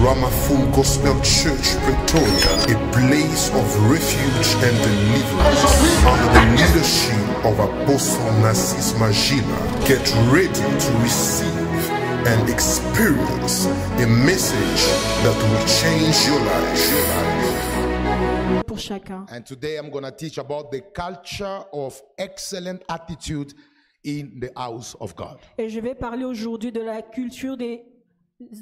Ramaphum Gospel Church, Pretoria, a place of refuge and deliverance under the leadership of Apostle Narcis Magila. Get ready to receive and experience a message that will change your life. pour chacun. And today I'm going to teach about the culture of excellent attitude in the house of God. Et je vais parler aujourd'hui de la culture des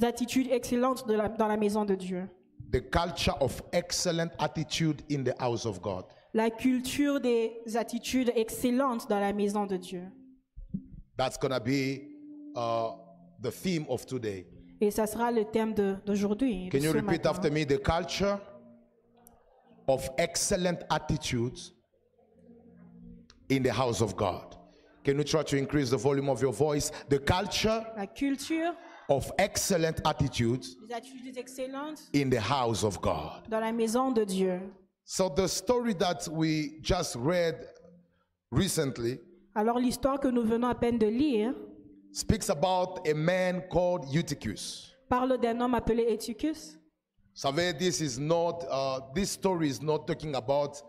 attitudes excellentes de la- dans la maison de Dieu. The culture of excellent attitude in the house of God. La culture des attitudes excellentes dans la maison de Dieu. That's to be uh, the theme of today. Et ça sera le thème d'aujourd'hui. Can you repeat matin. after me? The culture of excellent attitudes in the house of God. Can you try to increase the volume of your voice? The culture La culture of excellent attitudes des attitudes excellentes in the house of God. dans la maison de Dieu. So, the story that we just read recently Alors l'histoire que nous venons à peine de lire speaks about a man called Eutychus. parle d'un homme appelé Eutychus. Savez, this is not, uh, this story is not talking about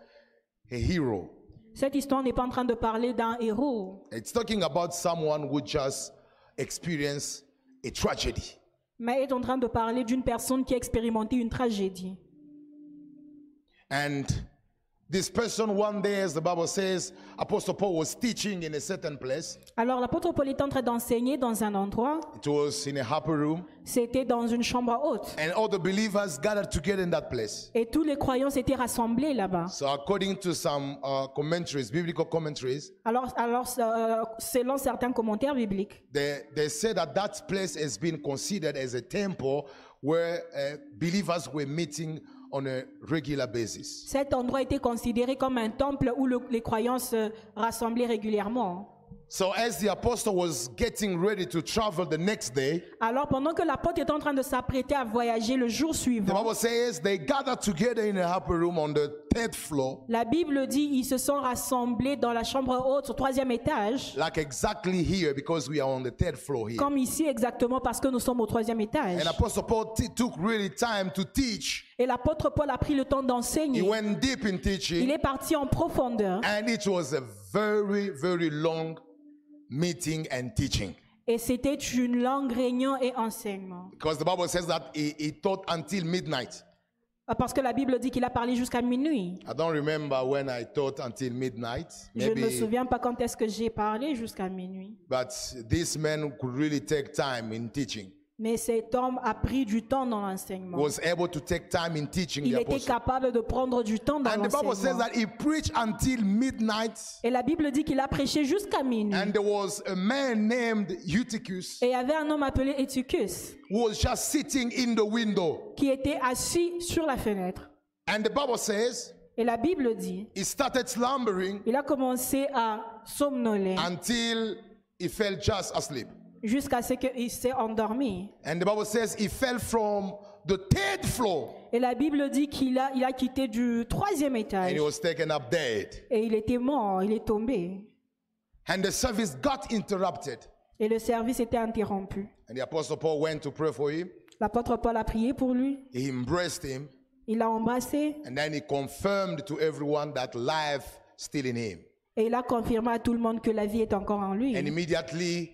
a hero. Cette histoire n'est pas en train de parler d'un héros, It's talking about someone who just experienced a tragedy. mais est en train de parler d'une personne qui a expérimenté une tragédie. And this person, one day, as the Bible says, Apostle Paul was teaching in a certain place. Alors l'apôtre Paul est en train d'enseigner dans un endroit, It was in a upper room, c'était dans une chambre haute. and all the believers gathered together in that place. Et tous les croyants s'étaient rassemblés là-bas. So, according to some uh, commentaries, biblical commentaries, Alors, alors euh, selon certains commentaires bibliques, they, they say that that place has been considered as a temple where uh, believers were meeting on a regular basis. cet endroit était considéré comme un temple où le- les croyants se rassemblaient régulièrement. So, as the apostle was getting ready to travel the next day, Alors pendant que l'apôtre est en train de s'apprêter à voyager le jour the suivant, Bible says they gathered together in a upper room on the third floor, la Bible dit ils se sont rassemblés dans la chambre haute au troisième étage, like exactly here because we are on the third floor here. comme ici exactement parce que nous sommes au troisième étage. And Apostle Paul took really time to teach. Et l'apôtre Paul a pris le temps He d'enseigner. went deep in Il est parti en profondeur and it was a very, very long meeting and teaching. et c'était une longue réunion et enseignement. Because the Bible says that he, he taught until midnight. Ah, Parce que la Bible dit qu'il a parlé jusqu'à minuit. I don't remember when I taught until midnight, Je ne me maybe, souviens pas quand est-ce que j'ai parlé jusqu'à minuit. but this man could really take time in teaching. Mais cet homme a pris du temps dans l'enseignement. was able to take time in teaching Il the était capable de prendre du temps dans And the Bible says l'enseignement. that he preached until midnight, Et la Bible dit qu'il a prêché jusqu'à minuit. and there was a man named Eutychus Et il y avait un homme appelé Eutychus who was just sitting in the window. qui était assis sur la fenêtre. And the Bible says Et la Bible dit, he started slumbering il a commencé à somnoler until he fell just asleep. Jusqu'à ce qu'il s'est endormi. And the Bible says he fell from the third floor Et la Bible dit qu'il a, il a quitté du troisième and étage he was taken up dead. et il était mort, il est tombé. And the service got interrupted. Et le service était interrompu. And the Apostle Paul went to pray for him. L'apôtre Paul a prié pour lui, He embraced him il l'a embrassé and then he confirmed to everyone that life still in him. et il a confirmé à tout le monde que la vie est encore en lui. And immediately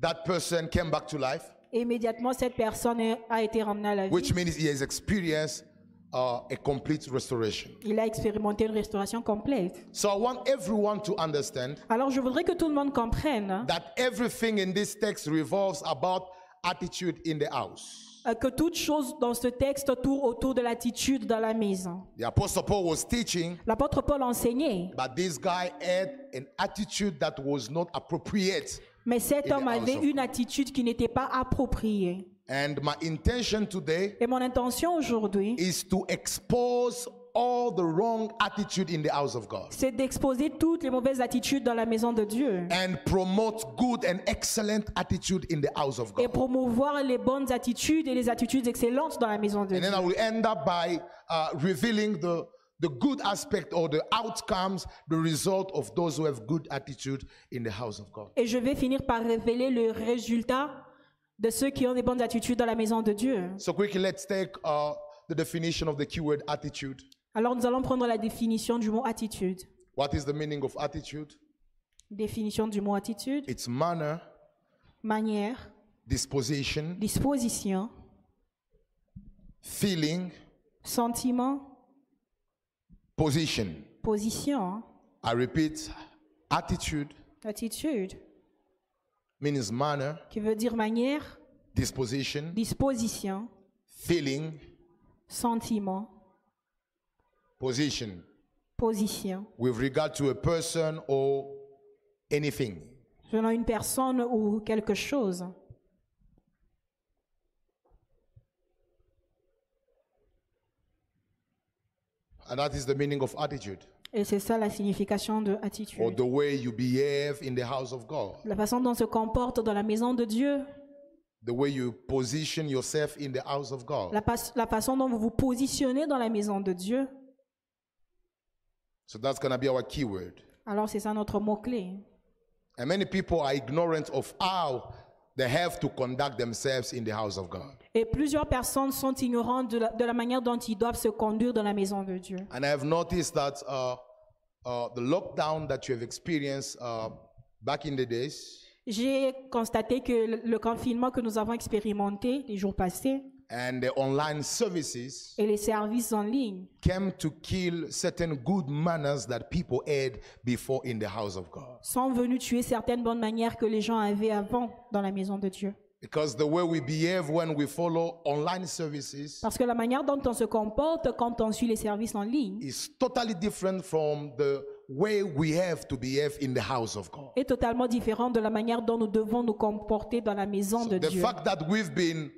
that person came back to life, Et immédiatement, cette personne a été ramenée à la vie. which means he has experienced uh, a complete restoration. Il a expérimenté une restauration complète. So I want everyone to understand Alors, je voudrais que tout le monde comprenne that everything in this text revolves about attitude in the house. euh, que toute chose dans ce texte tourne autour de l'attitude dans la maison. The apostle Paul was teaching, L'apôtre Paul enseignait, but this guy had an attitude that was not appropriate. Mais cet homme avait une attitude qui n'était pas appropriée. And my intention today Et mon intention aujourd'hui, is to expose all the wrong attitude in the house of God c'est d'exposer toutes les mauvaises attitudes dans la maison de Dieu and promote good and excellent attitude in the house of et God. promouvoir les bonnes attitudes et les attitudes excellentes dans la maison de And Dieu. then I will end up by uh, revealing the the good aspect or the outcomes, the result of those who have good attitude in the house of God. Et je vais finir par révéler le résultat de ceux qui ont des bonnes attitudes dans la maison de Dieu. So quickly, let's take uh, the definition of the keyword attitude. Alors nous allons prendre la définition du mot attitude. What is the meaning of attitude? Définition du mot attitude, It's manner, manière, disposition, disposition, feeling, sentiment, position. position. I repeat, attitude attitude, means manner, qui veut dire manière, disposition, disposition, feeling, sentiment, position position, with regard to a person or anything. selon une personne ou quelque chose. And that is the meaning of attitude Et c'est ça la signification de or attitude. the way you behave in the house of God, La façon dont on se comporte dans la maison de Dieu, the way you position yourself in the house of God. la, façon dont vous vous positionnez dans la maison de Dieu. So that's going to be our keyword. Alors c'est ça notre mot-clé. And many people are ignorant of how they have to conduct themselves in the house of God. Et plusieurs personnes sont ignorantes de la, de la manière dont ils doivent se conduire dans la maison de Dieu. And I have noticed that uh, uh, the lockdown that you have experienced uh, back in the days J'ai constaté que le, le confinement que nous avons expérimenté les jours passés and the online services et les services en ligne came to kill certain good manners that people had before in the house of God. sont venus tuer certaines bonnes manières que les gens avaient avant dans la maison de Dieu. Because the way we behave when we follow online services Parce que la manière dont on se comporte quand on suit les services en ligne is totally different from the way we have to behave in the house of God. est totalement différente de la manière dont nous devons nous comporter dans la maison de The Dieu. fact that we've been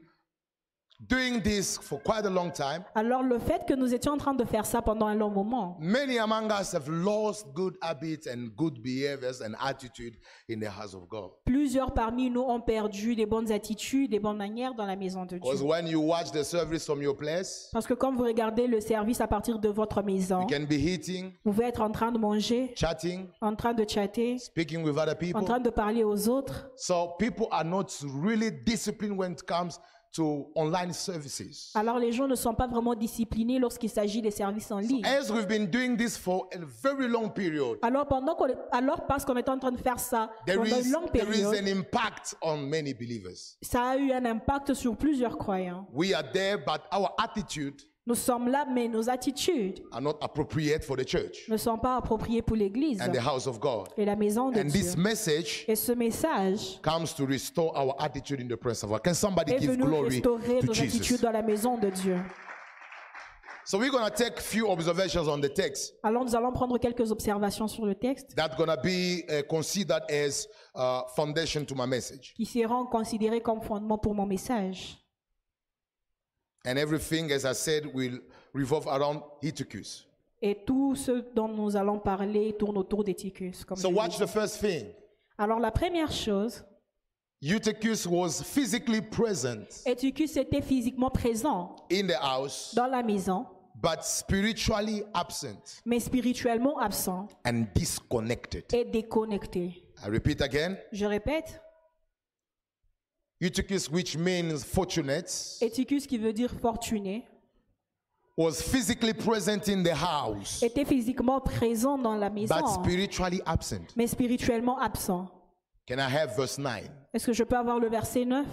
doing this for quite a long time, Alors le fait que nous étions en train de faire ça pendant un long moment, many among us have lost good habits and good behaviors and attitude in the house of God. plusieurs parmi nous ont perdu des bonnes attitudes, des bonnes manières dans la maison de Dieu. Because when you watch the service from your place, Parce que quand vous regardez le service à partir de votre maison, you can be eating, vous pouvez être en train de manger, chatting, en train de chatter, speaking with other en people. train de parler aux autres. So people are not really disciplined when it comes to online services. Alors les gens ne sont pas vraiment disciplinés lorsqu'il s'agit des services en ligne. As we've been doing this for a very long period, Alors pendant qu'on, alors parce qu'on est en train de faire ça there pendant is, une longue there is période, an impact on many believers. ça a eu un impact sur plusieurs croyants. We are there, but our attitude Nous sommes là, mais nos attitudes are not appropriate for the church ne sont pas appropriées pour l'Église and the house of God. et la maison de And this Dieu. message Et ce message comes to restore our attitude in the presence of God. Can somebody est give venu glory restaurer to nos Jesus? attitudes dans la maison de Dieu. So we're going to take few observations on the text Alors nous allons prendre quelques observations sur le texte that's going to be uh, considered as uh, foundation to my message. qui seront considérées comme fondement pour mon message. And everything, as I said, will revolve around Eutychus. Et tout ce dont nous allons parler tourne autour d'Éticus. So watch the first thing. Alors la première chose, Eutychus was physically present Éticus était physiquement présent in the house, dans la maison, but spiritually absent mais spirituellement absent and disconnected. et déconnecté. I repeat again. Je répète, Eutychus, which means fortunate, Éticus qui veut dire fortuné, was physically present in the house, était physiquement présent dans la maison, but spiritually absent. mais spirituellement absent. Can I have verse 9? Est-ce que je peux avoir le verset 9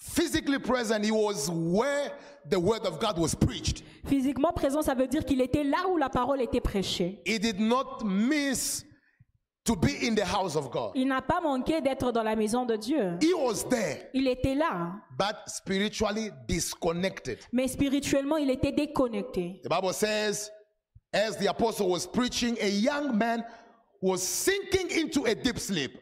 Physically present, he was where the word of God was preached. Physiquement présent, ça veut dire qu'il était là où la parole était prêchée. He did not miss to be in the house of God. Il n'a pas manqué d'être dans la maison de Dieu. He was there, Il était là, but spiritually disconnected. mais spirituellement, il était déconnecté. The Bible says, as the apostle was preaching, a young man was sinking into a deep sleep,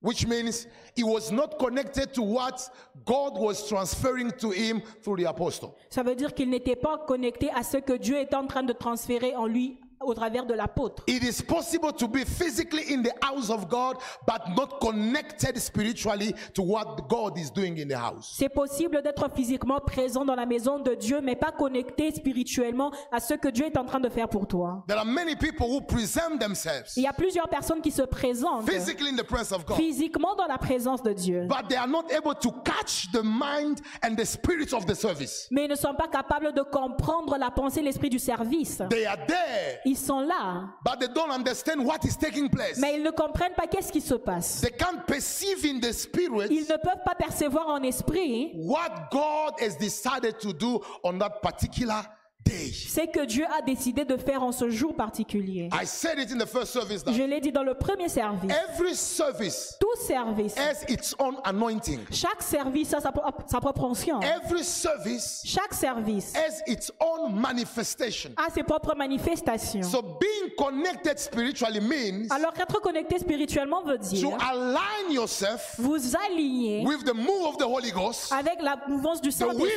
which means he was not connected to what God was transferring to him through the apostle. Ça veut dire qu'il n'était pas connecté à ce que Dieu était en train de transférer en lui au travers de l'apôtre. It is possible to be physically in the house of God, but not connected spiritually to what God is doing in the house. C'est possible d'être physiquement présent dans la maison de Dieu, mais pas connecté spirituellement à ce que Dieu est en train de faire pour toi. There are many people who present themselves Il y a plusieurs personnes qui se présentent physically in the presence of God, physiquement dans la présence de Dieu, but they are not able to catch the mind and the spirit of the service. mais ils ne sont pas capables de comprendre la pensée, l'esprit du service. They are there, Ils sont là, but they don't understand what is taking place. mais ils ne comprennent pas qu'est-ce qui se passe. They can't perceive in the spirit Ils ne peuvent pas percevoir en esprit what God has decided to do on that particular day. ce que Dieu a décidé de faire en ce jour particulier. I said it in the first service that Je l'ai dit dans le premier service. every service Tout service, has its own anointing. chaque service a sa, pro- sa propre onction. Every service Chaque service has its own manifestation. a ses propres manifestations. So being connected spiritually means Alors qu'être connecté spirituellement veut to dire align yourself vous aligner with the move of the Holy Ghost, avec la mouvance du Saint-Esprit,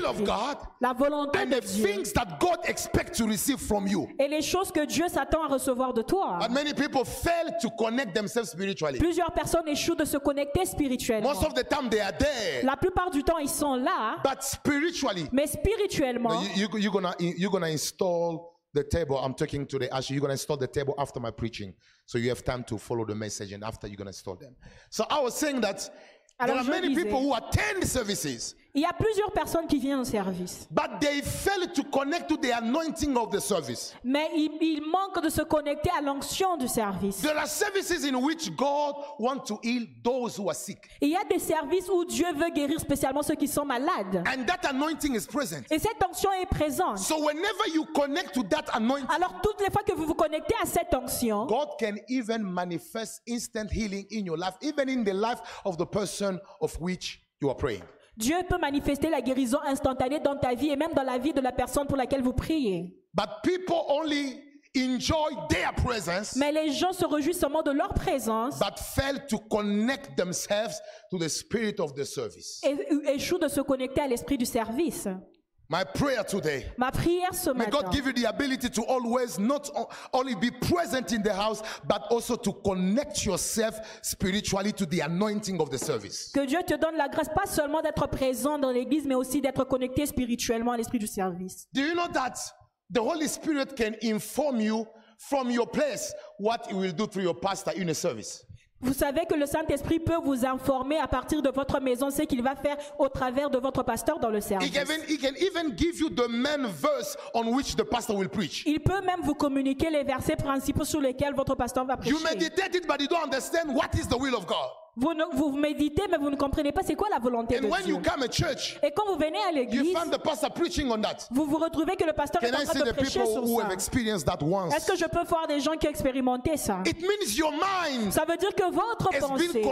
la volonté and de the Dieu things that God expects to receive from you. et les choses que Dieu s'attend à recevoir de toi. But many people fail to connect themselves spiritually. Plusieurs personnes échouent de se connecter spirituellement. Most of the time they are there, La plupart du temps, ils sont là, but spiritually, mais spirituellement, you, you, you're gonna you're gonna install the table. I'm talking to the actually you're gonna install the table after my preaching, so you have time to follow the message, and after you're gonna install them. So I was saying that there Alors, are je many disais- people who attend services, il y a plusieurs personnes qui viennent au service, but they fail to connect to the anointing of the service. mais ils, ils manquent de se connecter à l'onction du service. There are services in which God wants to heal those who are sick, Il y a des services où Dieu veut guérir spécialement ceux qui sont malades. and that anointing is present. Et cette onction est présente. So whenever you connect to that anointing, Alors toutes les fois que vous vous connectez à cette onction, God can even manifest instant healing in your life, even in the life of the person of which you are praying. Dieu peut manifester la guérison instantanée dans ta vie et même dans la vie de la personne pour laquelle vous priez. But people only enjoy their presence, Mais les gens se réjouissent seulement de leur présence but fail to connect themselves to the spirit of the service. et échouent de se connecter à l'esprit du service. My prayer today. Ma prière ce May matin, God give you the ability to always not only be present in the house, but also to connect yourself spiritually to the anointing of the service. que Dieu te donne la grâce pas seulement d'être présent dans l'église, mais aussi d'être connecté spirituellement à l'esprit du service. Do you know that the Holy Spirit can inform you from your place what He will do through your pastor in a service? Vous savez que le Saint-Esprit peut vous informer à partir de votre maison ce qu'il va faire au travers de votre pasteur dans le service. Il peut même vous communiquer les versets principaux sur lesquels votre pasteur va You prêcher. meditate it, but you don't understand what is the will of God. Vous, ne- vous méditez, mais vous ne comprenez pas c'est quoi la volonté de And when Dieu. you come at church, Et quand vous venez à you l'église, find the pastor preaching on that. vous vous retrouvez que le pasteur Can est en train de prêcher sur who ça. Est-ce que je peux voir des gens qui ont expérimenté ça? It means your mind Ça veut dire que votre pensée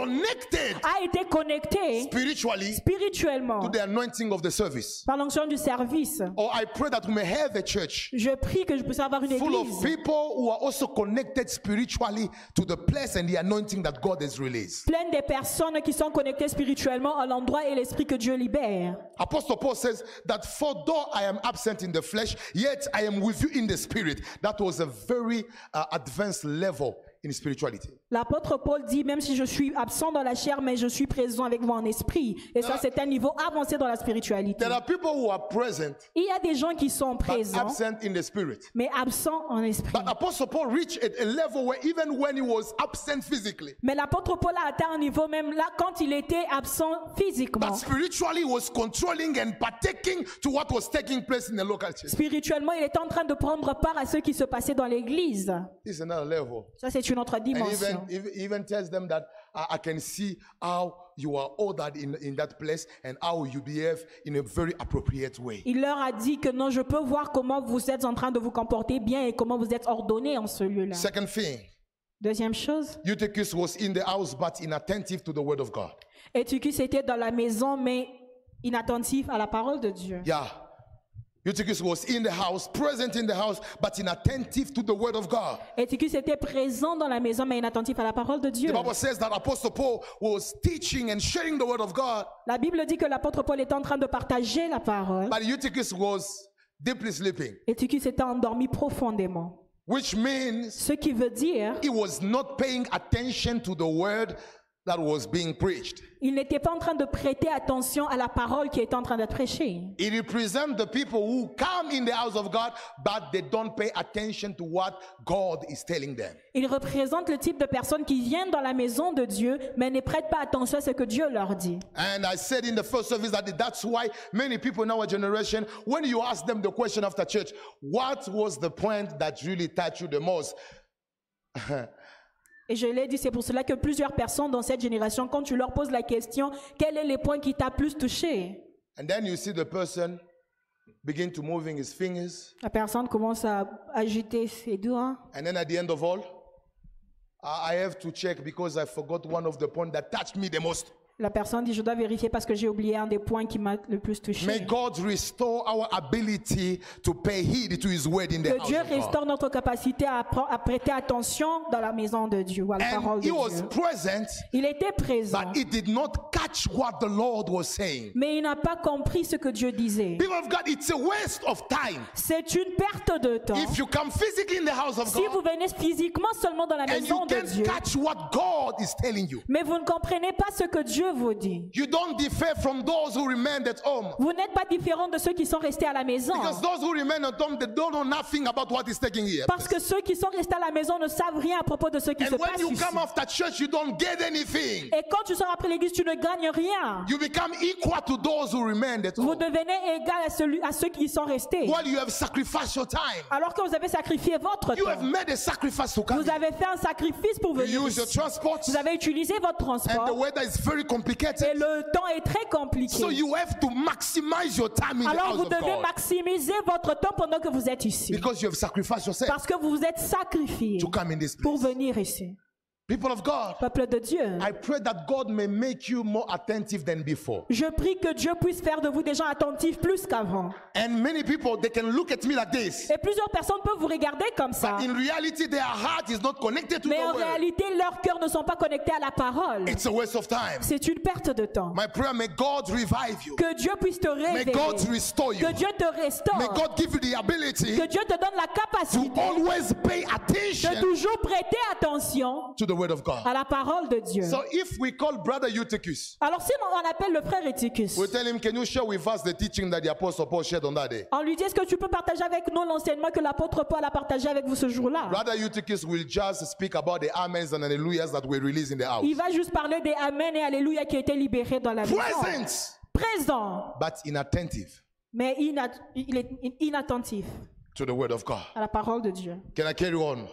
a été connectée spiritually spirituellement to the anointing of the service. par l'onction du service. Or I pray that we may have a church Je prie que je puisse avoir une full of église people who are also connected spiritually to the place and the anointing that God has released. pleine des personnes qui sont connectées spirituellement à l'endroit et l'esprit que Dieu libère. Apostle Paul says that for though I am absent in the flesh, yet I am with you in the spirit. That was a very uh, advanced level in spirituality. L'apôtre Paul dit, même si je suis absent dans la chair, mais je suis présent avec vous en esprit. Et ça, c'est un niveau avancé dans la spiritualité. There are people who are present Il y a des gens qui sont but présents, absent in the spirit. mais absents en esprit. But Apostle Paul reached at a level where even when he was absent physically, Mais l'apôtre Paul a atteint un niveau même là quand il était absent physiquement. but spiritually he was controlling and partaking to what was taking place in the local church. Spirituellement, il était en train de prendre part à ce qui se passait dans l'église. This is another level. Ça, c'est une autre And dimension. even, even tells them that I, I can see how you are ordered in, in that place and how you behave in a very appropriate way. Il leur a dit que non, je peux voir comment vous êtes en train de vous comporter bien et comment vous êtes ordonné en ce lieu-là. Second thing, Deuxième chose, Eutychus was in the house but inattentive to the word of God. Eutychus était dans la maison, mais inattentif à la parole de Dieu. Yeah. Eutychus was in the house, present in the house, but inattentive to the word of God. Eutychus était présent dans la maison, mais inattentif à la parole de Dieu. The Bible says that Apostle Paul was teaching and sharing the word of God, La Bible dit que l'apôtre Paul était en train de partager la parole. but Eutychus was deeply sleeping. Eutychus était endormi profondément. which means Ce qui veut dire, he was not paying attention to the word that was being preached. il n'était pas en train de prêter attention à la parole qui était en train d'être prêchée. It represents the people who come in the house of God, but they don't pay attention to what God is telling them. Il représente le type de personnes qui viennent dans la maison de Dieu, mais ne prêtent pas attention à ce que Dieu leur dit. And I said in the first service that that's why many people in our generation, when you ask them the question after church, what was the point that really touched you the most? Et je l'ai dit, c'est pour cela que plusieurs personnes dans cette génération, quand tu leur poses la question, quel est le point qui t'a plus touché? And then you see the person begin to moving his fingers. La personne commence à agiter ses doigts. And then at the end of all, I have to check because I forgot one of the points that touched me the most. La personne dit, je dois vérifier parce que j'ai oublié un des points qui m'a le plus touché. May God restore our ability to pay heed to his word in the Que Dieu restaure notre capacité à, prêter attention dans la maison de Dieu à la parole de he was Dieu. present, Il était présent, but he did not catch what the Lord was saying. mais il n'a pas compris ce que Dieu disait. C'est une perte de temps. If you come physically in the house of Si vous God venez physiquement seulement dans la maison you de Dieu, catch what God is telling you, mais vous ne comprenez pas ce que Dieu vous dit, you don't differ from those who remained at home. vous n'êtes pas différent de ceux qui sont restés à la maison. Because those who remain at home, they don't know nothing about what is taking here. Parce que ceux qui sont restés à la maison ne savent rien à propos de ce qui se when passe you ici. come after church, you don't get anything. Et quand tu sors après l'église, tu ne gagnes rien. You become equal to those who remained at Vous home. devenez égal à, celui, à ceux qui sont restés. While you have sacrificed your time, Alors que vous avez sacrifié votre you have temps. made a sacrifice to come. Vous avez fait un sacrifice pour You venir use your transport, Vous avez utilisé votre and the transport. weather is very Et le temps est très compliqué. So you have to maximize your time in the Alors house vous of devez God maximiser votre temps pendant que vous êtes ici. because you have sacrificed yourself Parce que vous vous êtes sacrifié to come in this pour venir ici. People of God, Peuple de Dieu. I pray that God may make you more attentive than before. Je prie que Dieu puisse faire de vous des gens attentifs plus qu'avant. And many people they can look at me like this. Et plusieurs personnes peuvent vous regarder comme ça. In reality, their heart is not connected to Mais en word. réalité, leurs cœurs ne sont pas connectés à la parole. It's a waste of time. C'est une perte de temps. My prayer, may God revive you. Que Dieu puisse te May révéler. God restore you. Que Dieu te May restaure. God give you the ability Que Dieu te donne la to capacité always pay de toujours prêter attention to the word of à la parole de Dieu. So if we call brother Eutychus, Alors si on appelle le frère Éticus, we tell him, can you share with us the teaching that the apostle Paul shared on that day? on lui dit est-ce que tu peux partager avec nous l'enseignement que l'apôtre Paul a partagé avec vous ce jour-là? Brother Eutychus will just speak about the amens and hallelujahs that were released in the house. Il va juste parler des Amen et Alléluia qui étaient libérés dans la maison. Present, Présent, but inattentive mais inat- il est inattentif to the word of God. à la parole de Dieu. Can I carry on?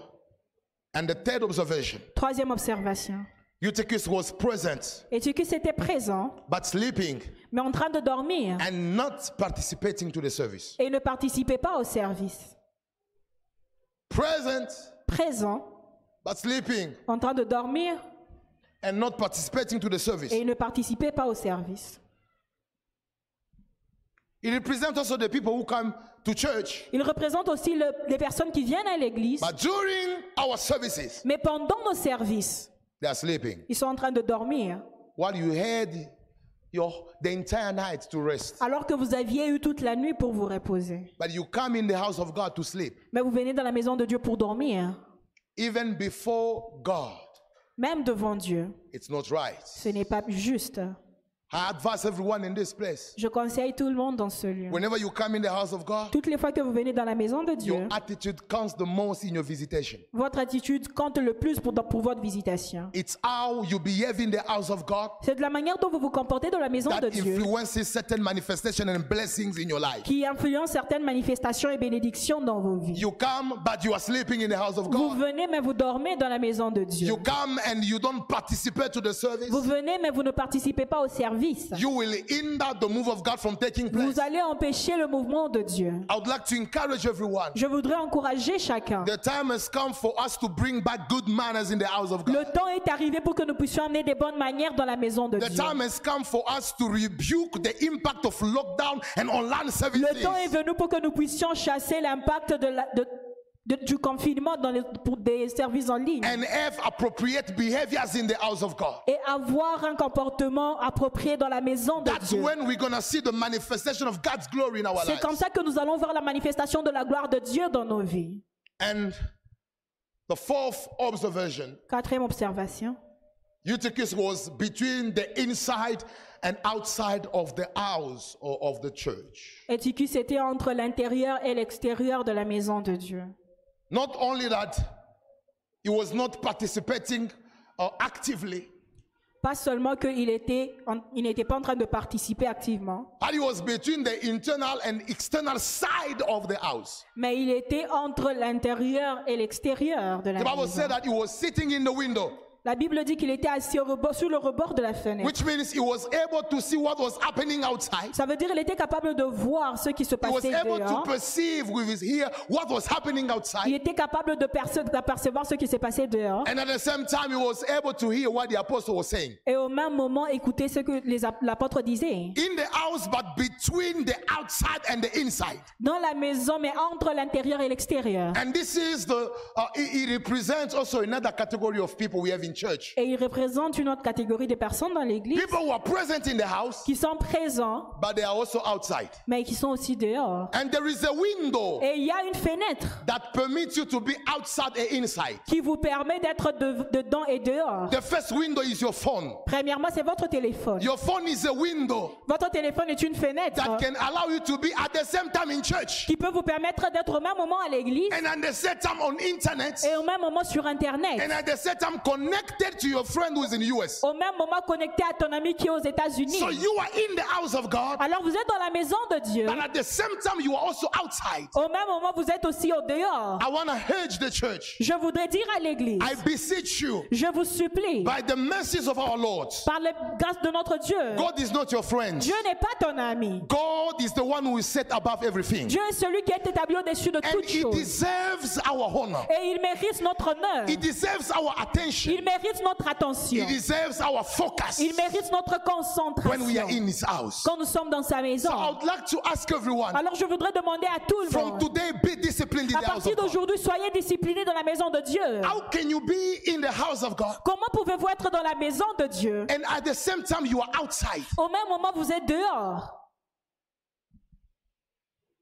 And the third observation Troisième observation. Eutychus was present, Éticus était présent, but sleeping mais en train de dormir and not participating to the service? et ne participait pas au service? Present, Présent, but sleeping en train de dormir and not participating to the service. et il ne participait pas au service. It represents also the people who come to church, Il représente aussi le- les personnes qui viennent à l'église, but during our services, mais pendant nos services, they are sleeping. ils sont en train de dormir. While you had your the entire night to rest, Alors que vous aviez eu toute la nuit pour vous reposer. but you come in the house of God to sleep, Mais vous venez dans la maison de Dieu pour dormir. even before God. Même devant Dieu, It's not right. ce n'est pas juste. I advise everyone in this place. Je conseille tout le monde dans ce lieu. Whenever you come in the house of God, Toutes les fois que vous venez dans la maison de Dieu, your attitude counts the most in your visitation. votre attitude compte le plus pour, pour votre visitation. It's how you behave in the house of God C'est de la manière dont vous vous comportez dans la maison that de Dieu influences certain manifestations and blessings in your life. qui influence certaines manifestations et bénédictions dans vos vies. You come, but you are sleeping in the house of Vous God. venez, mais vous dormez dans la maison de Dieu. You come and you don't participate to the service. Vous venez, mais vous ne participez pas au service. You will hinder the move of God from taking place. Vous allez empêcher le mouvement de Dieu. I would like to encourage everyone. Je voudrais encourager chacun. The time has come for us to bring back good manners in the house of Le God. temps est arrivé pour que nous puissions amener des bonnes manières dans la maison de The Dieu. time has come for us to rebuke the impact of lockdown and online Le services. temps est venu pour que nous puissions chasser l'impact de la- de- de- du confinement dans les- pour des services en ligne and have appropriate behaviors in the house of God. et avoir un comportement approprié dans la maison de That's Dieu. when we're gonna see the manifestation of God's glory in our C'est comme ça que nous allons voir la manifestation de la gloire de Dieu dans nos vies. And The fourth observation Quatrième observation. Eutychus was between the inside and outside of the house or of the church. Était entre l'intérieur et l'extérieur de la maison de Dieu. Not only that, he was not participating uh, actively, Pas seulement qu'il était, en- il n'était pas en train de participer activement, but he was between the internal and external side of the house. mais il était entre l'intérieur et l'extérieur de la The Bible maison. said that he was sitting in the window, La Bible dit qu'il était assis au rebord- sur le rebord de la fenêtre. which means he was able to see what was happening outside. Ça veut dire qu'il était capable de voir ce qui se He was passait able to dehors. perceive with his ear what was happening Il outside. était capable de perce- d'apercevoir ce qui s'est passé dehors. And at the same time, he was able to hear what the apostle was saying. Et au même moment, écouter ce que l'apôtre disait. In the house, but between the outside and the inside. Dans la maison, mais entre l'intérieur et l'extérieur. And this is the, uh, it, it represents also another category of people we have in church. Et il représente une autre catégorie de personnes dans l'église People who are present in the house, qui sont présents, but they are also outside. mais qui sont aussi dehors. And there is a window Et il y a une fenêtre that permits you to be outside and inside. qui vous permet d'être de- dedans et dehors. The first window is your phone. Premièrement, c'est votre téléphone. Your phone is a window Votre téléphone est une fenêtre that can allow you to be at the same time in church qui peut vous permettre d'être au même moment à l'église and at the same time on internet et au même moment sur Internet. and at the same time connected to your friend who is in the US. Au même moment connecté à ton ami qui est aux États-Unis. So you are in the house of God, Alors vous êtes dans la maison de Dieu. but at the same time you are also outside. Au même moment, vous êtes aussi au dehors. I want to urge the church. Je voudrais dire à l'église, I beseech you, je vous supplie, by the mercies of our Lord, par la grâce de notre Dieu, God is not your friend. Dieu n'est pas ton ami. God is the one who is set above everything. Dieu est celui qui est établi au-dessus de And toutes He deserves our honor. Et il mérite notre honneur. He deserves our attention. Il mérite notre attention. He deserves our focus Il mérite notre when we are concentration in His house. quand nous sommes dans sa maison. So I would like to ask everyone Alors je voudrais demander à tout le from monde, today, be disciplined in à the partir d'aujourd'hui, soyez disciplinés dans la maison de Dieu. How can you be in the house of God Comment pouvez-vous être dans la maison de Dieu? and at the same time you are outside? Au même moment, vous êtes dehors.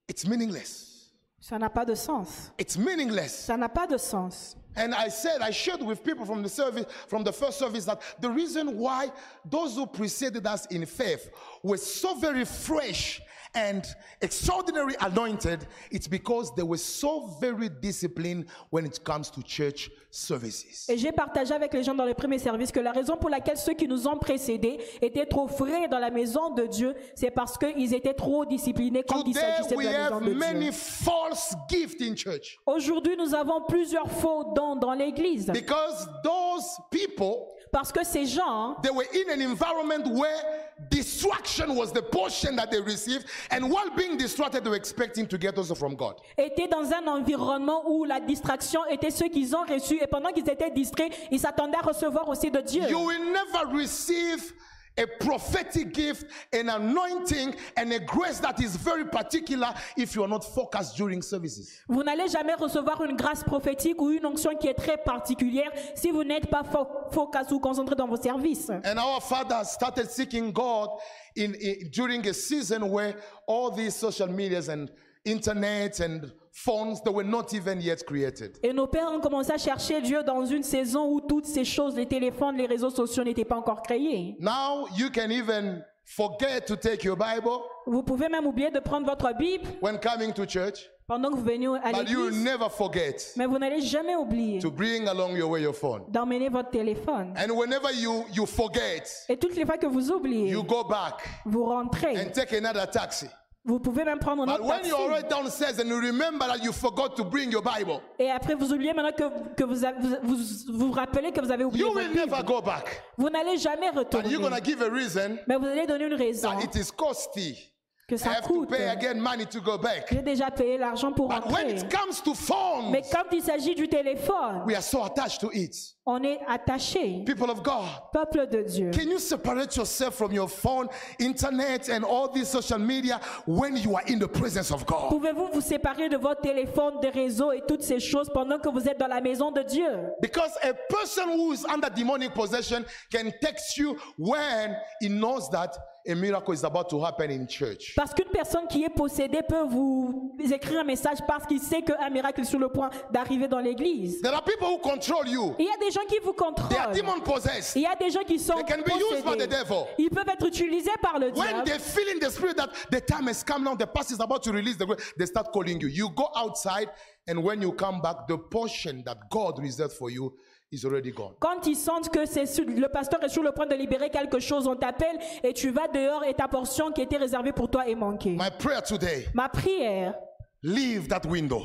It's meaningless. Ça n'a pas de sens. It's meaningless. Ça n'a pas de sens. And I said, I shared with people from the service, from the first service, that the reason why those who preceded us in faith were so very fresh and extraordinarily anointed, it's because they were so very disciplined when it comes to church services. Et j'ai partagé avec les gens dans le premier service que la raison pour laquelle ceux qui nous ont précédés étaient trop frais dans la maison de Dieu, c'est parce qu'ils étaient trop disciplinés quand il Today s'agissait de we la maison have de many Dieu. false gifts in church Aujourd'hui, nous avons plusieurs faux dons dans l'église. because those people Parce que ces gens they were in an environment where distraction was the portion that they received, and while being distracted, they were expecting to get also from God. étaient dans un environnement où la distraction était ce qu'ils ont reçu et pendant qu'ils étaient distraits, ils s'attendaient à recevoir aussi de Dieu. You will never receive a prophetic gift, an anointing, and a grace that is very particular if you are not focused during services. Vous n'allez jamais recevoir une grâce prophétique ou une onction qui est très particulière si vous n'êtes pas fo- focus ou concentré dans vos services. And our father started seeking God in, in during a season where all these social medias and internet and phones they were not even yet created. Et nos pères ont commencé à chercher Dieu dans une saison où toutes ces choses, les téléphones, les réseaux sociaux n'étaient pas encore créés. Now you can even forget to take your Bible Vous pouvez même oublier de prendre votre Bible when coming to church, pendant que vous venez à but you will l'église, never forget mais vous n'allez jamais oublier to bring along your way your phone. d'emmener votre téléphone. And whenever you you forget, Et toutes les fois que vous oubliez, you go back vous rentrez. and take another taxi. Vous pouvez même prendre un But autre when taxi. you're already downstairs and you remember that you forgot to bring your Bible, Et après, vous oubliez maintenant que, que vous, vous, vous vous rappelez que vous avez oublié you votre will Bible. never go back. Vous n'allez jamais And retourner. you're give a reason Mais vous allez donner une raison that it is costly. Que I ça have to coûte. pay again money to go back. J'ai déjà payé l'argent pour But when rentrer. it comes to phones, Mais quand il s'agit du téléphone, we are so attached to it. on est attaché. People of God, Peuple de Dieu. can you separate yourself from your phone, internet, and all these social media when you are in the presence of God? Pouvez-vous vous séparer de votre téléphone, des réseaux et toutes ces choses pendant que vous êtes dans la maison de Dieu? Because a person who is under demonic possession can text you when he knows that a miracle is about to happen in church. Parce qu'une personne qui est possédée peut vous écrire un message parce qu'il sait qu'un miracle est sur le point d'arriver dans l'église. There are people who control you. Il y a des gens qui vous They are contrôlent. demon possessed. Il y a des gens qui sont They can be used by the possédés. devil. Ils peuvent être utilisés par le When diable. they feel in the spirit that the time has come now, the pastor is about to release the they start calling you. You go outside, and when you come back, the portion that God reserved for you is already gone. Quand ils sentent que c'est le pasteur est sur le point de libérer quelque chose, on t'appelle et tu vas dehors et ta portion qui était réservée pour toi est manquée. My prayer today, Ma prière, leave that window.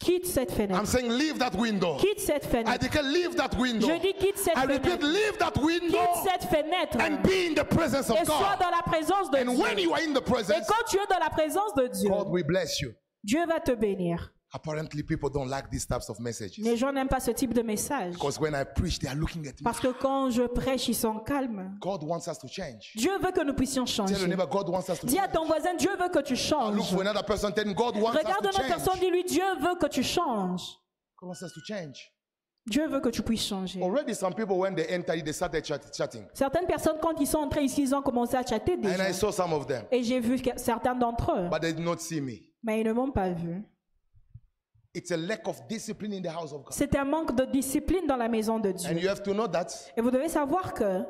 quitte cette I'm fenêtre. saying, leave that window. Quitte cette I fenêtre. declare, leave that window. Je dis quitte cette I repeat, fenêtre. leave that window Quitte cette fenêtre. and be in the presence of Et sois God. dans la présence de And when Dieu. you are in the Et presence, quand tu es dans la présence de Dieu, God will bless you. Dieu va te bénir. Apparently, people don't like these types of messages. Les gens n'aiment pas ce type de message. Because when I preach, they are looking at me. Parce que quand je prêche, ils sont calmes. God wants us to change. Dieu veut que nous puissions changer. your neighbor, God wants us to Dis à change. ton voisin, Dieu veut que tu Look changes. for another person, tell him, God wants us Regarde to une autre personne, change. dis-lui, Dieu veut que tu changes. God wants us to change. Dieu veut que tu puisses changer. Already, some people, when they enter, they started chat- chatting. Certaines personnes, quand ils sont entrés ici, ils ont commencé à chatter And I déjà. saw some of them, Et j'ai vu certains d'entre eux, but they did not see me. mais ils ne m'ont pas vu. C'est un manque de discipline dans la maison de And Dieu. you have to know that Et vous devez savoir que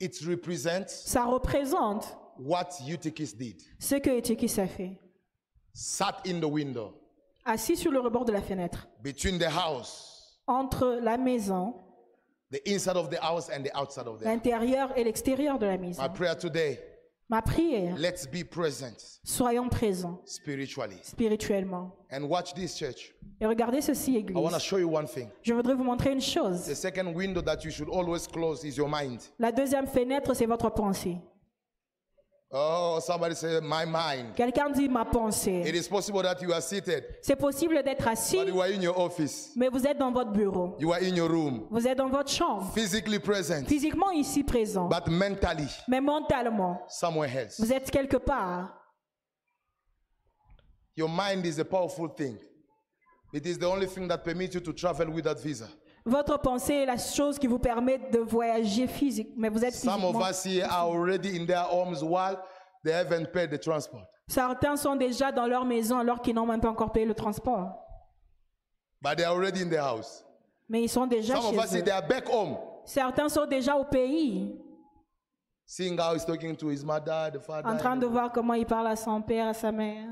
it represents ça représente what Eutychus did. ce que Étiquis a fait. Sat in the window Assis sur le rebord de la fenêtre, between the house, entre la maison, the inside of the house, and the outside of the house. l'intérieur et l'extérieur de la maison. My prayer today, Ma prière, let's be present soyons présents spiritually. spirituellement. And watch this, church. Et regardez ceci, I want to Église. show you one thing. Je voudrais vous montrer une chose. The second window that you should always close is your mind. La deuxième fenêtre, c'est votre pensée. Oh, somebody say, my mind. Quelqu'un dit ma It pensée. is possible that you are seated, C'est possible d'être assis, but you are in your office, mais vous êtes dans votre bureau. you are in your room, Vous êtes dans votre chambre, physically present, physiquement ici présent, but mentally mais mentalement, somewhere else. vous êtes quelque part. Your mind is a powerful thing. It is the only thing that permits you to travel without visa. Votre pensée est la chose qui vous permet de voyager physique, mais vous êtes Some of physiquement. us here are already in their homes while they haven't paid the transport. Certains sont déjà dans leur maison alors qu'ils n'ont même pas encore payé le transport. But they are already in their house. Mais ils sont déjà Some of us chez here, eux. they are back home. Certains sont déjà au pays, Seeing how he's talking to his mother, the father. en train de voir comment il parle à son père, à sa mère.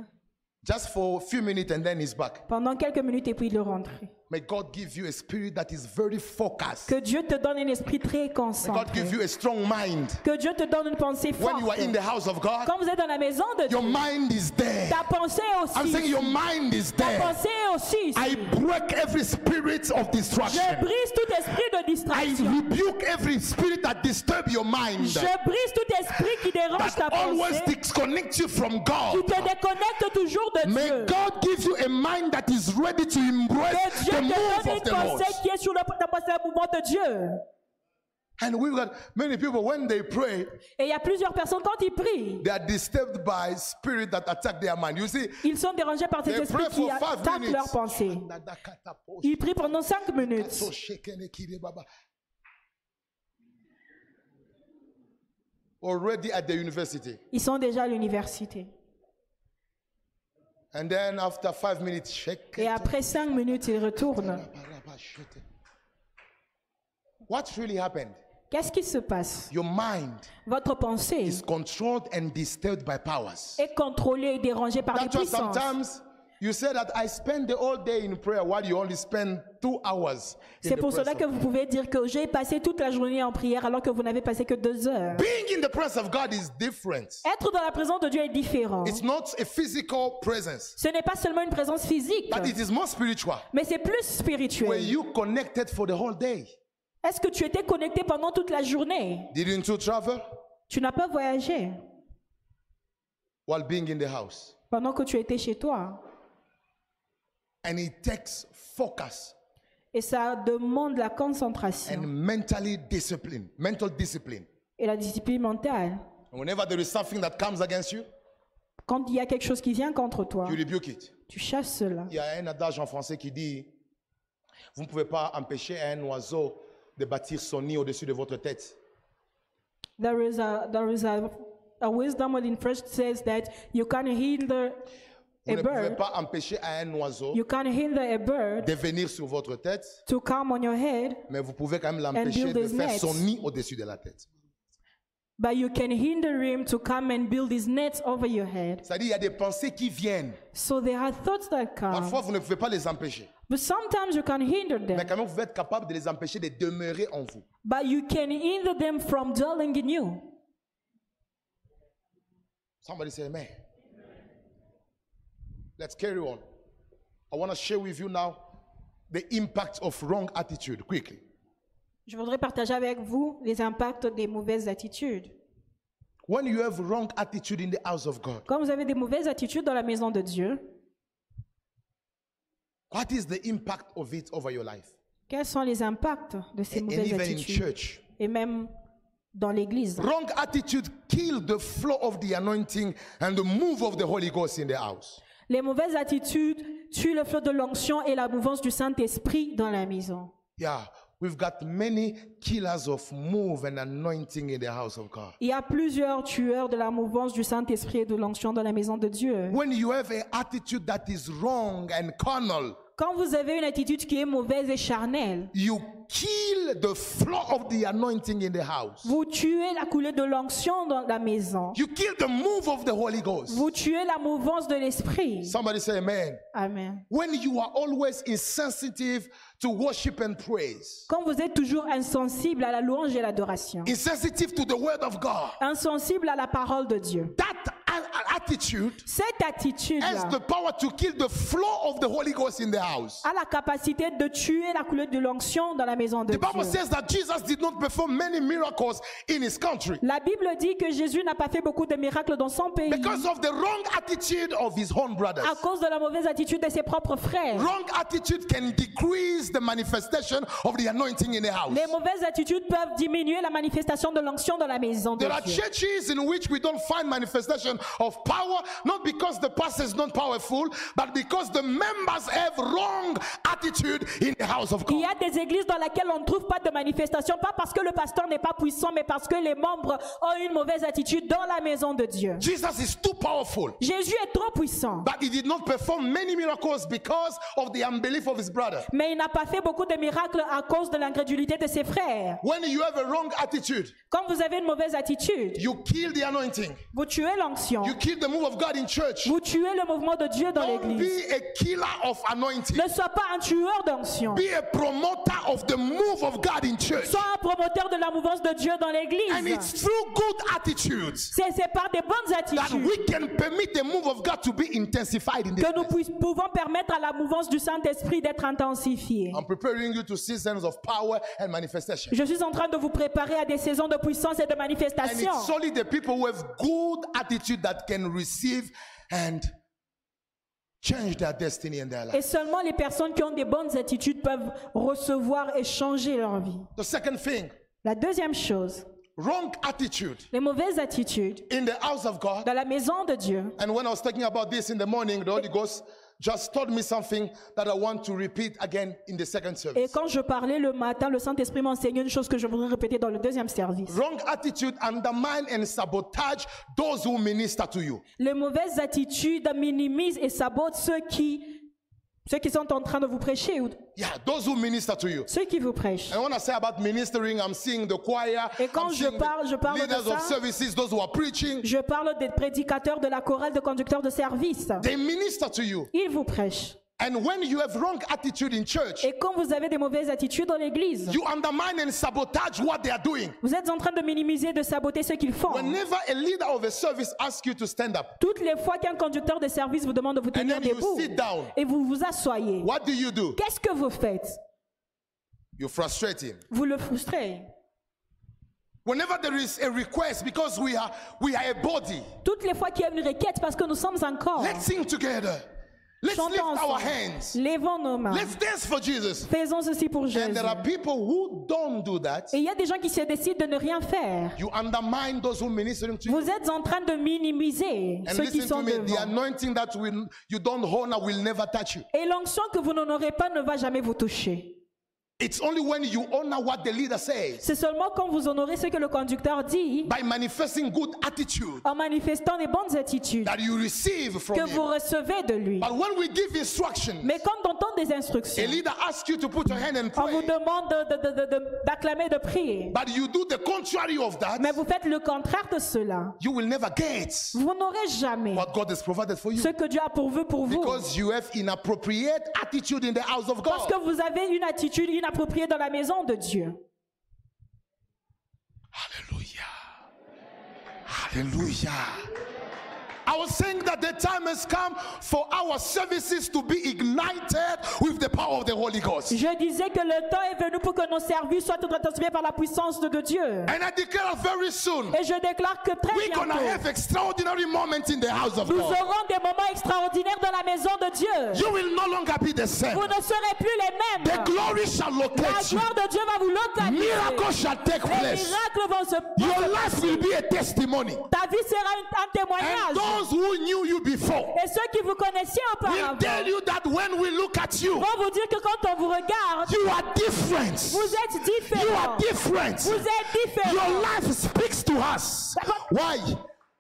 Just for a few minutes and then he's back. Pendant quelques minutes et puis il est rentré. May God give you a spirit that is very focused. Que Dieu te donne un esprit très May God concentré. give you a strong mind. Que Dieu te donne une pensée When you are forte. in the house of God, Quand vous êtes dans la maison de Dieu, your mind is there. ta pensée est I'm saying aussi. your mind is Ta there. pensée aussi. I break every spirit of Je distraction. brise tout esprit de I distraction. rebuke every spirit that disturb your mind. Je brise tout esprit qui dérange ta always pensée, disconnects you from qui God. te déconnecte toujours de May Dieu. God give you a mind that is ready to embrace te move donne of une the Lord. pensée qui est sur le, ta pensée, le mouvement de Dieu. And we've got many people when they pray, Et il y a plusieurs personnes, quand ils prient, they are disturbed by spirit that attack their mind. You see, ils sont dérangés par ces they esprits pray qui attaquent leurs pensées. Ils prient pendant cinq minutes. Already at the university. Ils sont déjà à l'université. And then after five minutes, shake Et après cinq minutes, ils retournent. What really happened? Qu'est-ce qui se passe Your mind Votre pensée is controlled and disturbed by powers. est contrôlée et dérangée par des That's why puissances. sometimes you say that I spend the whole day in prayer while you only spend two hours. in C'est pour cela que vous pouvez dire que j'ai passé toute la journée en prière alors que vous n'avez passé que deux heures. Being in the presence of God is different. Être dans la présence de Dieu est différent. It's not a physical presence, Ce n'est pas seulement une présence physique, but it is more spiritual. mais c'est plus Were spirituel. you connected for the whole day? Est-ce que tu étais connecté pendant toute la journée? Didn't you travel? Tu n'as pas voyagé while being in the house? pendant que tu étais chez toi? And it takes focus Et ça demande la concentration and mentally discipline, mental discipline. et la discipline mentale. And whenever there is something that comes against you, Quand il y a quelque chose qui vient contre toi, you rebuke it. tu chasses cela. Il y a un adage en français qui dit Vous ne pouvez pas empêcher un oiseau de bâtir son nid au-dessus de votre tête. There is a, there is a A wisdom in French says that you can hinder Vous a ne pouvez bird, pas empêcher à un oiseau you can hinder a bird de venir sur votre tête, to come on your head, mais vous pouvez quand même l'empêcher build de his faire nets. son nid au-dessus de la tête. but you can hinder him to come and build his nets over your head. C'est-à-dire, il y a des pensées qui viennent. So there are thoughts that come, Parfois, vous ne pouvez pas les empêcher. but sometimes you can hinder Mais them. quand même, vous pouvez être capable de les empêcher de demeurer en vous. But you can hinder them from dwelling in you. Somebody say amen. Let's carry on. I want to share with you now the impact of wrong attitude quickly. Je voudrais partager avec vous les impacts des mauvaises attitudes. When you have wrong attitude in the house of God, Quand vous avez des mauvaises attitudes dans la maison de Dieu, what is the impact of it over your life? quels sont les impacts de ces And mauvaises even in attitudes? church. Et même dans l'église. Wrong attitude kill the flow of the anointing and the move of the Holy Ghost in the house. Les mauvaises attitudes tuent le flot de l'onction et la mouvance du Saint-Esprit dans la maison. Yeah, we've got many killers of move and anointing in the house of God. Il y a plusieurs tueurs de la mouvance du Saint-Esprit et de l'onction dans la maison de Dieu. When you have an attitude that is wrong and carnal, Quand vous avez une attitude qui est mauvaise et charnelle, you kill the flow of the anointing in the house. vous tuez la coulée de l'onction dans la maison. You kill the move of the Holy Ghost. Vous tuez la mouvance de l'Esprit. Somebody say amen. Amen. When you are always insensitive to worship and praise, Quand vous êtes toujours insensible à la louange et l'adoration, insensitive to the word of God, insensible à la parole de Dieu, that attitude cette attitude has the power to kill the flow of the Holy Ghost in the house. a la capacité de tuer la coulée de l'onction dans la maison de The Bible Dieu. says that Jesus did not perform many miracles in his country La Bible dit que Jésus n'a pas fait beaucoup de miracles dans son pays because of the wrong attitude of his own brothers. à cause de la mauvaise attitude de ses propres frères. Wrong attitude can decrease the manifestation of the anointing in the house. Les mauvaises attitudes peuvent diminuer la manifestation de l'onction dans la maison de There are Dieu. churches in which we don't find manifestation of power, not because the pastor is not powerful, but because the members have wrong attitude in the house of Il y God. a des églises dans lesquelles on ne trouve pas de manifestation, pas parce que le pasteur n'est pas puissant, mais parce que les membres ont une mauvaise attitude dans la maison de Dieu. Jesus is too powerful. Jésus est trop puissant, But he did not perform many miracles because of the unbelief of his brother. mais il n'a pas fait beaucoup de miracles à cause de l'incrédulité de ses frères. When you have a wrong attitude, Quand vous avez une mauvaise attitude, you kill the anointing. vous tuez l'onction, You kill the move of God in church. vous tuez le mouvement de Dieu dans Don't l'église. be a killer of anointing. Ne sois pas un tueur d'onction, Be a promoter of the move of God in church. sois un promoteur de la mouvance de Dieu dans And l'église. it's through good attitudes C'est c'est par des bonnes that attitudes we can permit the move of God to be intensified in this que nous pouvons permettre à la mouvance du Saint-Esprit d'être intensifiée. I'm preparing you to seasons of power and manifestation. Je suis en train de vous préparer à des saisons de puissance et de And manifestation. it's only the people who have good attitude that can receive and change their destiny and their Et life. seulement les personnes qui ont des bonnes attitudes peuvent recevoir et changer leur vie. The second thing, La deuxième chose, wrong attitude les mauvaises attitudes in the house of God. dans la maison de Dieu. And when I was talking about this in the morning, the Holy Ghost just told me something that I want to repeat again in the second Et service. quand je parlais le matin, le Saint-Esprit m'a enseigné une chose que je voudrais répéter dans le deuxième service. Wrong attitude undermine and sabotage those who minister to you. Les mauvaises attitudes minimisent et sabotent ceux qui, ceux qui sont en train de vous prêcher ou Yeah, those who minister to you. ceux qui vous prêchent. And when I say about ministering, I'm seeing the choir, Et quand I'm je parle- je parle de of ça. services, those who are preaching. Je parle des prédicateurs de la chorale de conducteurs de service. They minister to you. Ils vous prêchent. And when you have wrong attitude in church, Et quand vous avez des mauvaises attitudes dans l'église, you undermine and sabotage what they are doing. vous êtes en train de minimiser, de saboter ce qu'ils font. Whenever a leader of a service asks you to stand up, Toutes les fois qu'un conducteur de service vous demande de vous tenir then you debout sit down. et vous vous asseyez, what do you do? qu'est-ce que vous faites? You frustrate him. Vous le frustrez. Whenever there is a request, because we are we are a body, Toutes les fois qu'il y a une requête, parce que nous sommes un corps, let's sing together. Let's lift chantons our ensemble. hands. Levons nos mains. Let's dance for Jesus. Faisons ceci pour And Jésus. there are people who don't do that. Et il y a des gens qui se décident de ne rien faire. You undermine those who ministering to you. Vous êtes en train de minimiser And ceux qui listen sont to me, the anointing that will, you don't honor will never touch you. Et l'onction que vous n'honorez pas ne va jamais vous toucher. It's only when you honor what the leader says C'est seulement quand vous honorez ce que le conducteur dit, by manifesting good attitude en manifestant les bonnes attitudes that you receive from que vous recevez de lui. But when we give instructions, Mais quand on donne des a instructions, leader asks you to put your hand and on vous demande de- de- de- de- d'acclamer, de, prier, but you do the contrary of that, mais vous faites le contraire de cela, you will never get vous n'aurez jamais what God has provided for you ce que Dieu a pourvu pour vous. because you have inappropriate attitude in the house of Parce God. que vous avez une attitude inappropriée dans la maison de Dieu. Hallelujah. Hallelujah. I was saying that the time has come for our services to be ignited with the power of the Holy Ghost. Je disais que le temps est venu pour que nos services soient intensifiés par la puissance de, de Dieu. And I declare very soon, Et je déclare que très we're going to bientôt, have extraordinary moments in the house of nous God. aurons des moments extraordinaires dans la maison de Dieu. You will no longer be the same. Vous ne serez plus les mêmes. The glory shall La locate you. gloire de Dieu va vous localiser. Miracles shall take Les miracles vont se Your life will be a testimony. Ta vie sera un témoignage. Those who knew you before Et ceux qui vous connaissiez will auparavant tell you that when we look at you, vont vous dire que quand on vous regarde, you are different. vous êtes You différents. are different. Vous êtes différents. Your life speaks to us. Why?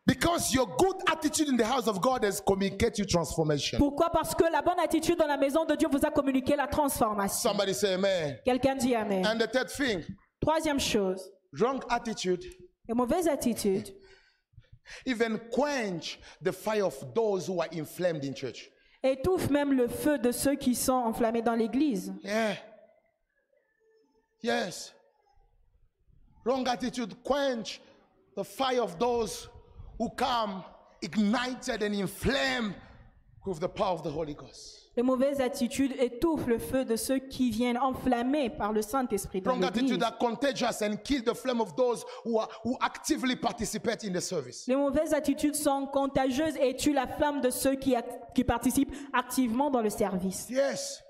Because your good attitude in the house of God has communicated you transformation. Pourquoi? Parce que la bonne attitude dans la maison de Dieu vous a communiqué la transformation. Somebody say amen. Quelqu'un dit Amen. And the third thing, Troisième chose, wrong attitude les mauvaises attitudes even quench the fire of those who are inflamed in church. Étouffe même le feu de ceux qui sont enflammés dans l'église. Yeah. Yes. Wrong attitude quench the fire of those who come ignited and inflamed with the power of the Holy Ghost. Les mauvaises attitudes étouffent le feu de ceux qui viennent enflammés par le Saint-Esprit dans Wrong l'église. attitude are contagious and kill the flame of those who, are, who actively participate in the service. Les mauvaises attitudes sont contagieuses et tuent la flamme de ceux qui participent activement dans le service. Yes.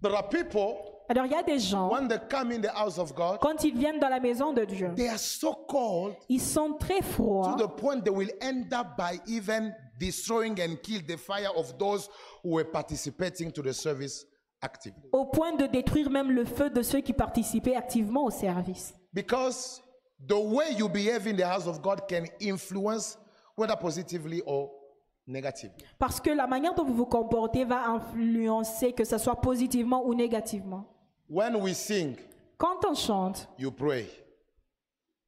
There are people, Alors il y a des gens, when they come in the house of God, quand ils viennent dans la maison de Dieu, they are so cold ils sont très to froids the point they will end up by even destroying and kill the fire of those who were participating to the service actively. au point de détruire même le feu de ceux qui participaient activement au service. Because the way you behave in the house of God can influence whether positively or negatively. Parce que la manière dont vous vous comportez va influencer que ce soit positivement ou négativement. When we sing, Quand on chante, you pray.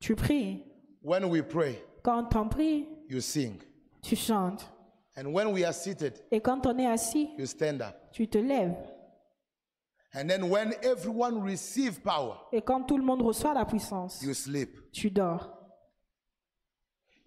tu pries. When we pray, Quand on prie, you sing. tu chantes. And when we are seated, Et quand on est assis, you stand up. tu te lèves. And then when everyone receive power, Et quand tout le monde reçoit la puissance, you sleep. tu dors.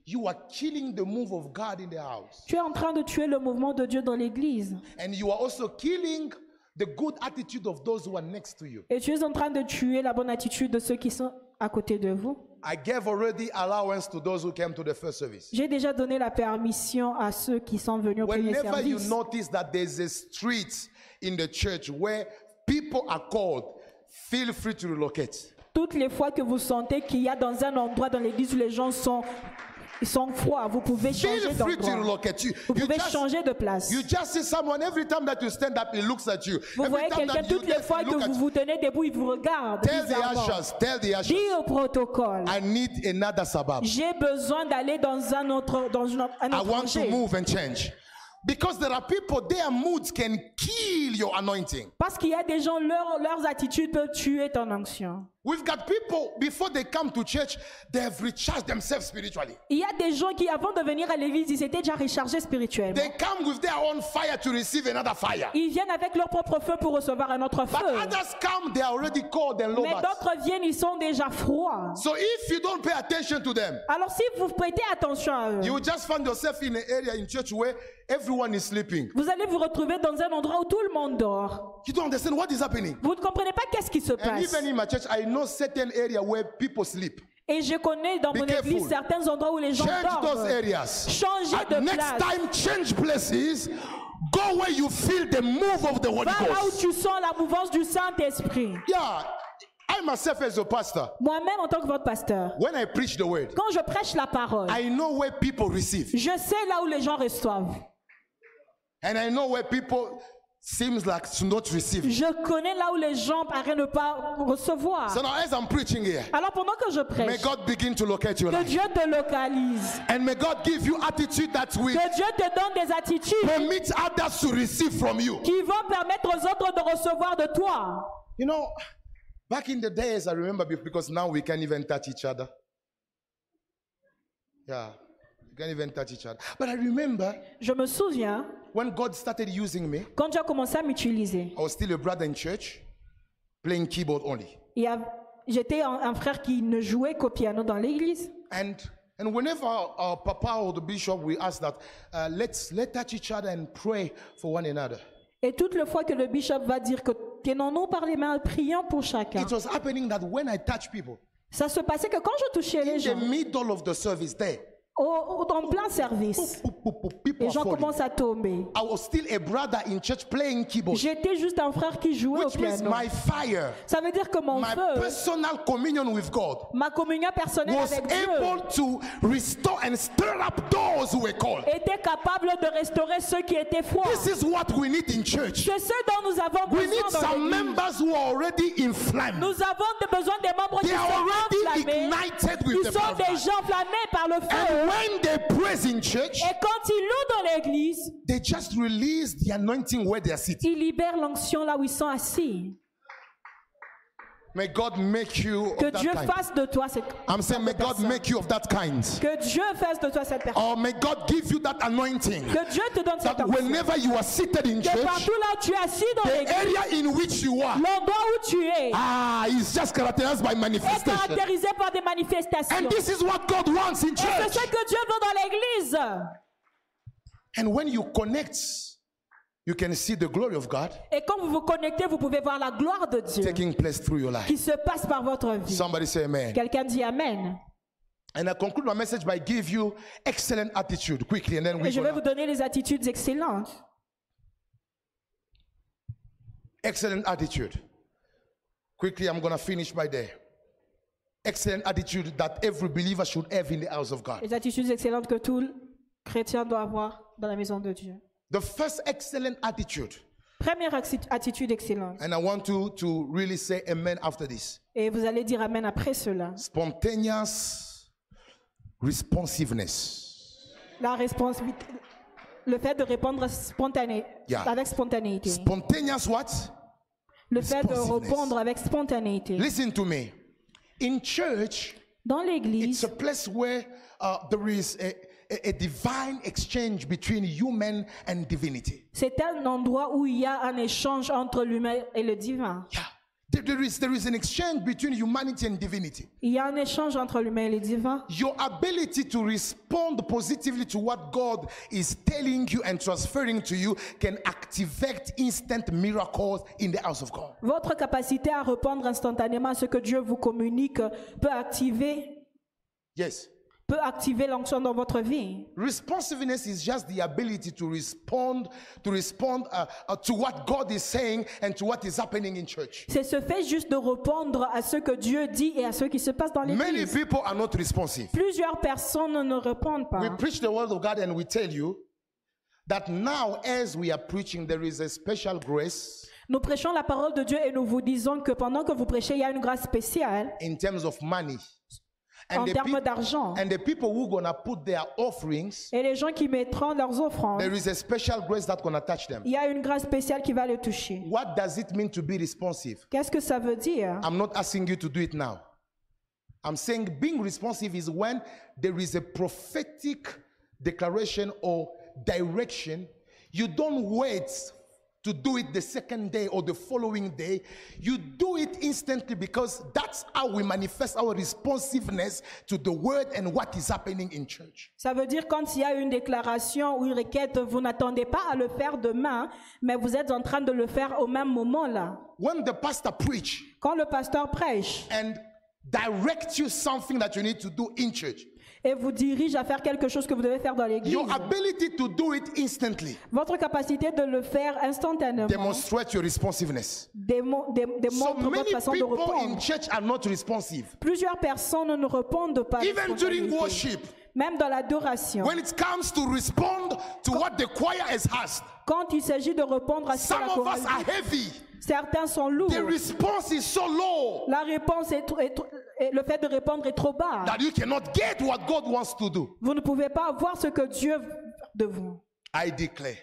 You are killing the move of God in the house. Tu es en train de tuer le mouvement de Dieu dans l'église. And you are also killing the good attitude of those who are next to you. Et tu es en train de tuer la bonne attitude de ceux qui sont à côté de vous. I gave already allowance to those who came to the first service. J'ai déjà donné la permission à ceux qui sont venus au premier Whenever you service. notice that there's a street in the church where people are called, feel free to relocate. Toutes les fois que vous sentez qu'il y a dans un endroit dans l'église où les gens sont, ils sont froids, vous pouvez changer Feel free to d'endroit. relocate. You, Vous you pouvez just, changer de place. you just see someone every time that you stand up, he looks at you. Vous Every voyez time quelqu'un that you toutes les get- fois he que look at vous you. vous tenez debout, il vous regarde. Tell the bizarrement. ushers, tell the ushers, Dis au protocole. I need another suburb. J'ai besoin d'aller dans un autre, dans une, un I autre want to move and change. Because there are people, their moods can kill your anointing. Parce qu'il y a des gens, leur- leurs attitudes peuvent tuer ton onction. We've got people, before they come to church, they have recharged themselves spiritually. Il y a des gens qui, avant de venir à l'église, ils étaient déjà rechargés spirituellement. They come with their own fire to receive another fire. Ils viennent avec leur propre feu pour recevoir un autre But feu. others come, they are already cold and low. Mais d'autres viennent, ils sont déjà froids. So if you don't pay attention to them, Alors si vous prêtez attention à eux, you will just find yourself in an area in church where everyone is sleeping. vous allez vous retrouver dans un endroit où tout le monde dort. You don't understand what is happening. Vous ne comprenez pas qu'est-ce qui se And passe. even in my church, I know certain area where people sleep. Et je connais dans Be mon careful. église certains endroits où les gens Change those dorment. areas. Changez And de next place. time, change places. Go where you feel the move of the Holy Va là où Ghost. tu sens la mouvance du Saint-Esprit. Yeah, I myself as a pastor, Moi-même, en tant que votre pasteur, when I preach the word, quand je prêche la parole, I know where people receive. je sais là où les gens reçoivent. And I know where people seems like to not receive. Je connais là où les gens paraissent ne pas recevoir. So now, as I'm preaching here, Alors pendant que je may prêche, God begin to locate your que life. Dieu te localise, And may God give you attitude that will que Dieu te donne des attitudes permit others to receive from you. qui vont permettre aux autres de recevoir de toi. You know, back in the days, I remember be- because now we can't even touch each other. Yeah, we can't even touch each other. But I remember Je me souviens, when God started using me, quand Dieu a commencé à m'utiliser, I was still a brother in church, playing keyboard only. j'étais un, un frère qui ne jouait qu'au piano dans l'église. And and whenever our, our papa or the bishop we ask that, uh, let's let touch each other and pray for one another. Et toute le fois que le bishop va dire que tenons-nous par les mains, prions pour chacun. It was happening that when I touch people, Ça se passait que quand je touchais les in gens, the middle of the service there, au, au- en plein service, les gens commencent à tomber. J'étais juste un frère qui jouait au which means piano. my fire, Ça veut dire que mon my feu, personal communion with God ma communion personnelle was avec Dieu, able to restore and stir up those who were called. était capable de restaurer ceux qui étaient froids. This is what we need in church. C'est ce dont nous avons We need besoin dans some members who are already inflamed. Nous avons besoin des membres qui They are sont already enflammés, ignited with qui the sont God. déjà enflammés par le feu. When they praise in church, Et quand ils louent dans l'église, they just release the anointing where they are sitting. ils libèrent l'onction là où ils sont assis. May God make you Que that Dieu kind. fasse de toi cette I'm saying, may God personne. make you of that kind. Que Dieu fasse de toi cette personne. Or may God give you that anointing. Que Dieu te donne cette That onction. whenever you are seated in Que church, partout là où tu es assis dans the l'église, area in which you are l'endroit où tu es ah, is just characterized by est manifestation. caractérisé par des manifestations. And this is what God wants in c'est church. ce que Dieu veut dans l'église. And when you connect, you can see the glory of God Et quand vous vous connectez, vous pouvez voir la gloire de Dieu taking place through your life. qui se passe par votre vie. Somebody say amen. Quelqu'un dit Amen. And I conclude my message by give you excellent attitude quickly, and then we Et je vais vous donner les attitudes excellentes. excellent attitude. Quickly, I'm gonna finish by there. Excellent attitude that every believer should have in the house of God. Les attitudes excellentes que tout chrétien doit avoir dans la maison de Dieu. The first excellent attitude, Première attitude excellente. and I want you to really say amen after this. Et vous allez dire Amen après cela. Spontaneous responsiveness. La responsabilité. Le fait de répondre spontané, Yeah. avec spontanéité. Spontaneous what? Le fait de répondre avec spontanéité. Listen to me. In church, Dans it's l'église, a place where uh, there is a, a, a divine exchange between human and divinity. c'est un endroit où il y a un échange entre l'humain et le divin. Yeah. There, there is, there is an exchange between humanity and divinity. Il y a un échange entre l'humain et le divin. Your ability to respond positively to what God is telling you and transferring to you can activate instant miracles in the house of God. Votre capacité à répondre instantanément à ce que Dieu vous communique peut activer, Yes. Peut activer l'onction dans votre vie. Responsiveness is just the ability to respond to respond uh, uh, to what God is saying and to what is happening in church. C'est ce fait juste de répondre à ce que Dieu dit et à ce qui se passe dans Many l'église. people are not responsive. Plusieurs personnes ne répondent We pas. preach the word of God and we tell you that now, as we are preaching, there is a special grace Nous prêchons la parole de Dieu et nous vous disons que pendant que vous prêchez, il y a une grâce spéciale in terms of money. En termes d'argent. and the people who gonna put their offerings, Et les gens qui mettront leurs offrandes, there is a special grace that gonna touch them. il y a une grâce spéciale qui va les toucher. What does it mean to be responsive? Qu'est-ce que ça veut dire I'm not asking you to do it now. I'm saying being responsive is when there is a prophetic declaration or direction. You don't wait to do it the second day or the following day. You do it instantly because that's how we manifest our responsiveness to the word and what is happening in church. Ça veut dire quand il y a une déclaration ou une requête, vous n'attendez pas à le faire demain, mais vous êtes en train de le faire au même moment là. When the pastor preach Quand le pasteur prêche and direct you something that you need to do in church, et vous dirige à faire quelque chose que vous devez faire dans l'église, your ability to do it instantly votre capacité de le faire instantanément demonstrates your responsiveness. démo- dé- So démontre votre many façon de people in répondre. church are not responsive. Plusieurs personnes ne répondent pas. de Even during worship, Même dans l'adoration, when it comes to respond to what the choir has asked, quand il s'agit de répondre à ce que some la of chorale us are dit, heavy. certains sont lourds. The response is so low La réponse est, trop- est trop- et le fait de répondre est trop bas. that you cannot get what God wants to do. Vous ne pouvez pas avoir ce que Dieu veut de vous. I declare,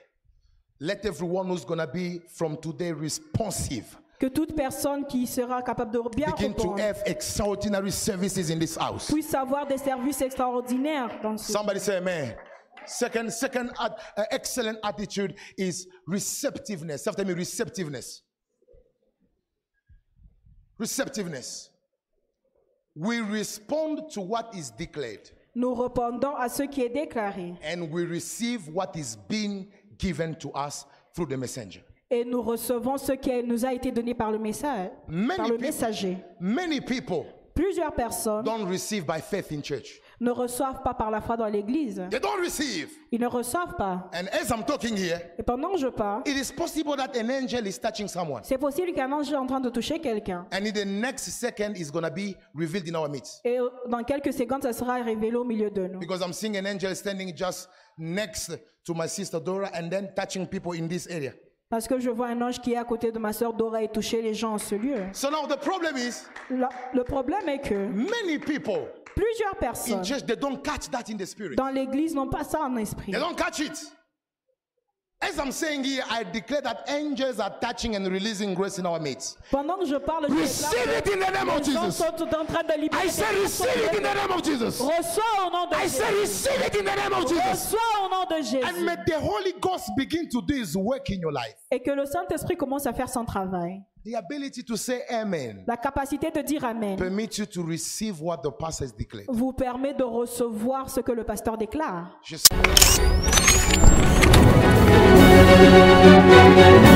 let everyone who's going to be from today responsive Que toute personne qui sera capable de bien begin to répondre have extraordinary services in this house. puisse avoir des services extraordinaires dans ce Somebody say amen. Second, second at- uh, excellent attitude is receptiveness. After me, receptiveness. Receptiveness. We respond to what is declared Nous répondons à ce qui est déclaré and we receive what is being given to us through the messenger. Et nous recevons ce qui nous a été donné par le message, Many par le people- messager. Many people Plusieurs personnes don't receive by faith in church. ne reçoivent pas par la foi dans l'église. They don't receive. Ils ne reçoivent pas. And as I'm talking here, Et pendant que je parle, it is possible that an angel is touching someone. c'est possible qu'un ange est en train de toucher quelqu'un. And in the next second, is going to be revealed in our midst. Et dans quelques secondes, ça sera révélé au milieu de nous. Because I'm seeing an angel standing just next to my sister Dora and then touching people in this area. Parce que je vois un ange qui est à côté de ma soeur Dora et toucher les gens en ce lieu. So now the problem is La- le problème est que many people plusieurs in personnes church they don't catch that in the spirit. dans l'église n'ont pas ça en esprit. They don't catch it. As I'm saying here, I declare that angels are touching and releasing grace in our midst. Pendant que je parle, je Receive it in the name of Jesus. sont en train de libérer. I say receive it in the name of Jesus. Reçois au nom de I say Jésus. receive it in the name of Jesus. Reçois au nom de And Jésus. may the Holy Ghost begin to do his work in your life. Et que le Saint-Esprit commence à faire son travail. The ability to say amen La capacité de dire Amen permits you to receive what the pastor has declared. vous permet de recevoir ce que le pasteur déclare. Je Thank you.